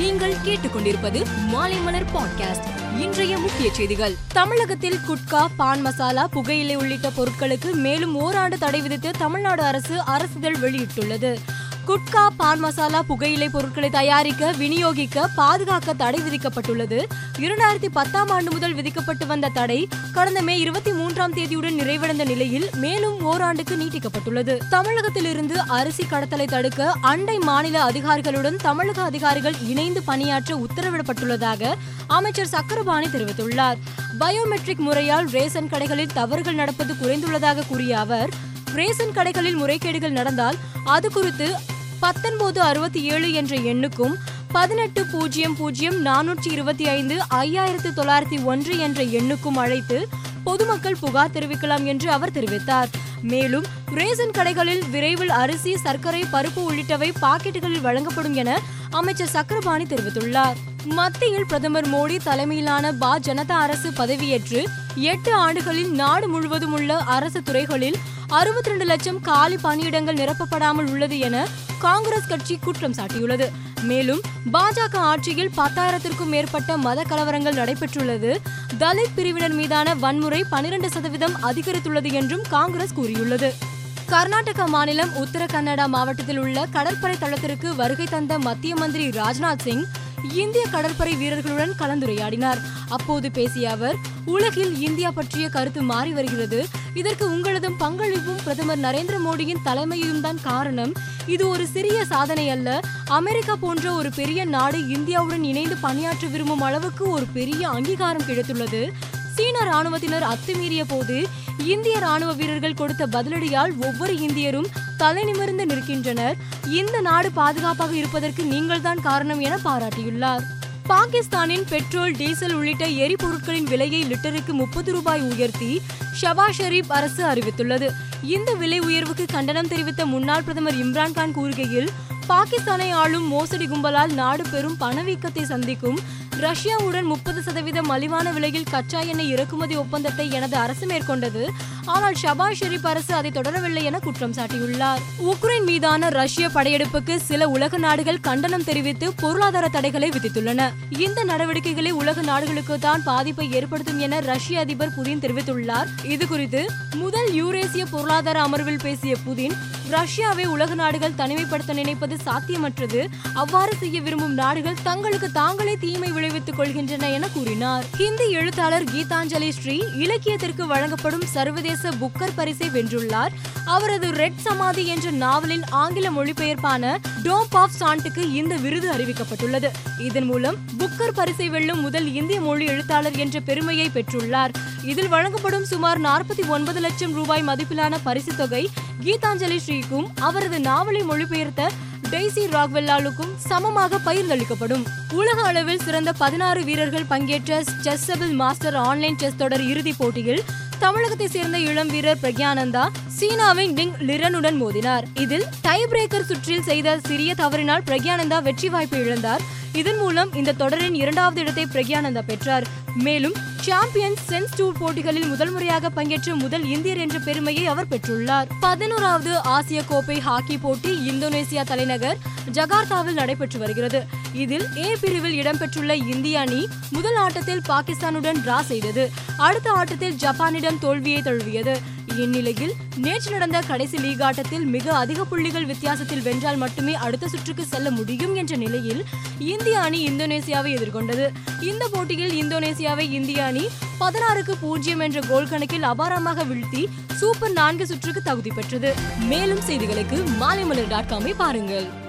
நீங்கள் கேட்டுக்கொண்டிருப்பது மாலைமலர் பாட்காஸ்ட் இன்றைய முக்கிய செய்திகள். தமிழகத்தில் குட்கா பான் மசாலா புகையிலை உள்ளிட்ட பொருட்களுக்கு மேலும் ஓராண்டு தடை விதித்து தமிழ்நாடு அரசு அரசிதழ் வெளியிட்டுள்ளது. குட்கா பான் மசாலா புகையிலை பொருட்களை தயாரிக்க விநியோகிக்க பாதுகாக்க தடை விதிக்கப்பட்டுள்ளது. இரண்டாயிரத்தி பத்தாம் ஆண்டு முதல் விதிக்கப்பட்டு வந்த தடை கடந்த மே இருபத்தி மூன்றாம் தேதியுடன் நிறைவடைந்த நிலையில் மேலும் ஓராண்டுக்கு நீட்டிக்கப்பட்டுள்ளது. தமிழகத்திலிருந்து அரிசி கடத்தலை தடுக்க அண்டை மாநில அதிகாரிகளுடன் தமிழக அதிகாரிகள் இணைந்து பணியாற்ற உத்தரவிடப்பட்டுள்ளதாக அமைச்சர் சக்கரபாணி தெரிவித்துள்ளார். பயோமெட்ரிக் முறையால் ரேசன் கடைகளில் தவறுகள் நடப்பது குறைந்துள்ளதாக கூறிய அவர் ரேசன் கடைகளில் முறைகேடுகள் நடந்தால் அது குறித்து பத்தொன்பது அறுபத்தி ஏழு என்ற எண்ணுக்கும் பதினெட்டு பூஜ்ஜியம் பூஜ்ஜியம் நானூற்றி இருபத்தி ஐந்து ஐயாயிரத்து தொள்ளாயிரத்தி ஒன்று என்ற எண்ணுக்கும் அழைத்து பொதுமக்கள் புகார் தெரிவிக்கலாம் என்று அவர் தெரிவித்தார். மேலும் ரேசன் கடைகளில் விரைவில் அரிசி சர்க்கரை பருப்பு உள்ளிட்டவை பாக்கெட்டுகளில் வழங்கப்படும் என அமைச்சர் சக்கரபாணி தெரிவித்துள்ளார். மத்தியில் பிரதமர் மோடி தலைமையிலான பா ஜனதா அரசு பதவியேற்று எட்டு ஆண்டுகளில் நாடு முழுவதும் உள்ள அரசு துறைகளில் அறுபத்தி ரெண்டு லட்சம் காலி பணியிடங்கள் நிரப்பப்படாமல் உள்ளது என காங்கிரஸ் கட்சி குற்றம் சாட்டியுள்ளது. மேலும் பாஜக ஆட்சியில் பத்தாயிரத்திற்கும் மேற்பட்ட மத கலவரங்கள் நடைபெற்றுள்ளது. தலித் பிரிவினர் மீதான வன்முறை பனிரெண்டு சதவீதம் அதிகரித்துள்ளது என்றும் காங்கிரஸ் கூறியுள்ளது. கர்நாடக மாநிலம் உத்தர கன்னடா மாவட்டத்தில் உள்ள கடற்படை தளத்திற்கு வருகை தந்த மத்திய மந்திரி ராஜ்நாத் சிங் இந்திய கடற்படை வீரர்களுடன் கலந்துரையாடினார். அப்போது பேசிய அவர் உலகில் இந்தியா பற்றிய கருத்து மாறி வருகிறது. இதற்கு உங்களதும் பங்களிப்பும் பிரதமர் நரேந்திர மோடியின் தலைமையும் தான் காரணம். இது ஒரு சிறிய சாதனை அல்ல. அமெரிக்கா போன்ற ஒரு பெரிய நாடு இந்தியாவுடன் இணைந்து பணியாற்ற விரும்பும் அளவுக்கு ஒரு பெரிய அங்கீகாரம் கிடைத்துள்ளது. சீன ராணுவத்தினர் அத்துமீறிய போது இந்திய ராணுவ வீரர்கள் கொடுத்த பதிலடியால் ஒவ்வொரு இந்தியரும் தலை நிமிர்ந்து நிற்கின்றனர். இந்த நாடு பாதுகாப்பாக இருப்பதற்கு நீங்கள்தான் காரணம் என பாராட்டியுள்ளார். பாகிஸ்தானின் பெட்ரோல் டீசல் உள்ளிட்ட எரிபொருட்களின் விலையை லிட்டருக்கு முப்பது ரூபாய் உயர்த்தி ஷபாஸ் ஷெரீப் அரசு அறிவித்துள்ளது. இந்த விலை உயர்வுக்கு கண்டனம் தெரிவித்த முன்னாள் பிரதமர் இம்ரான்கான் கூறுகையில் பாகிஸ்தானை ஆளும் மோசடி கும்பலால் நாடு பெரும் பணவீக்கத்தை சந்திக்கும் ரஷ்யாவுடன் முப்பது சதவீதம் மலிவான விலையில் கச்சா எண்ணெய் இறக்குமதி ஒப்பந்தத்தை எனது அரசு மேற்கொண்டது. ஆனால் ஷபாஸ் ஷெரீப் அரசு அதை தொடரவில்லை என குற்றம் சாட்டியுள்ளார். உக்ரைன் மீதான ரஷ்ய படையெடுப்புக்கு சில உலக நாடுகள் கண்டனம் தெரிவித்து பொருளாதார தடைகளை விதித்துள்ளன. இந்த நடவடிக்கைகளை உலக நாடுகளுக்கு தான் பாதிப்பை ஏற்படுத்தும் என ரஷ்ய அதிபர் புதின் தெரிவித்துள்ளார். இது குறித்து முதல் யூரேசிய பொருளாதார அமர்வில் பேசிய புதின் ரஷ்யாவை உலக நாடுகள் தனிமைப்படுத்த நினைப்பது சாத்தியமற்றது. அவ்வாறு செய்ய விரும்பும் நாடுகள் தங்களுக்கு தாங்களே தீமை விளைவித்துக் கொள்கின்றன என கூறினார். ஹிந்தி எழுத்தாளர் கீதாஞ்சலி ஸ்ரீ இலக்கியத்திற்கு வழங்கப்படும் சர்வதேச புக்கர் பரிசை வென்றுள்ளார். அவரது ரெட் சமாதி என்ற நாவலின் ஆங்கில மொழிபெயர்ப்பான டோப் ஆஃப் சாண்ட்டுக்கு இந்த விருது அறிவிக்கப்பட்டுள்ளது. இதன் மூலம் புக்கர் பரிசை வெல்லும் முதல் இந்திய மொழி எழுத்தாளர் என்ற பெருமையை பெற்றுள்ளார். இதில் வழங்கப்படும் சுமார் நாற்பத்தி ஒன்பது லட்சம் ரூபாய் மதிப்பிலான பரிசு தொகை கீதாஞ்சலி ஸ்ரீக்கும் அவரது நாவலை மொழிபெயர்த்த டெய்சி ராக்வெல்லாலுக்கும் சமமாக பகிர்ந்தளிக்கப்படும் உலக அளவில் சிறந்த பதினாறு வீரர்கள் பங்கேற்ற செஸ்ஸபிள் மாஸ்டர் ஆன்லைன் செஸ் தொடர் இறுதிப் போட்டியில் தமிழகத்தை சேர்ந்த இளம் வீரர் பிரக்யானந்தா சீனாவின் டிங் லிரனுடன் மோதினார். இதில் டை பிரேக்கர் சுற்றில் செய்த சிறிய தவறினால் பிரக்யானந்தா வெற்றி வாய்ப்பு இழந்தார். இதன் மூலம் இந்த தொடரின் இரண்டாவது இடத்தை பிரக்யானந்தா பெற்றார். மேலும் சாம்பியன்ஸ் சென்ஸ் டூர் போட்டிகளில் முதல் முறையாக பங்கேற்ற முதல் இந்தியர் என்ற பெருமையை அவர் பெற்றுள்ளார். பதினோராவது ஆசிய கோப்பை ஹாக்கி போட்டி இந்தோனேசியா தலைநகர் ஜகார்த்தாவில் நடைபெற்று வருகிறது. இதில் ஏ பிரிவில் இடம்பெற்றுள்ள இந்திய அணி முதல் ஆட்டத்தில் பாகிஸ்தானுடன் டிரா செய்தது. அடுத்த ஆட்டத்தில் ஜப்பானிடம் தோல்வியை தழுவியது. இந்நிலையில் நேற்று நடந்த கடைசி லீக் ஆட்டத்தில் மிக அதிக புள்ளிகள் வித்தியாசத்தில் வென்றால் மட்டுமே அடுத்த சுற்றுக்கு செல்ல முடியும் என்ற நிலையில் இந்திய அணி இந்தோனேசியாவை எதிர்கொண்டது. இந்த போட்டியில் இந்தோனேசியாவை இந்திய அணி பதினாறுக்கு பூஜ்ஜியம் என்ற கோல் கணக்கில் அபாரமாக வீழ்த்தி சூப்பர் நான்கு சுற்றுக்கு தகுதி பெற்றது. மேலும் செய்திகளுக்கு மாலைமலர் டாட் காமை பாருங்கள்.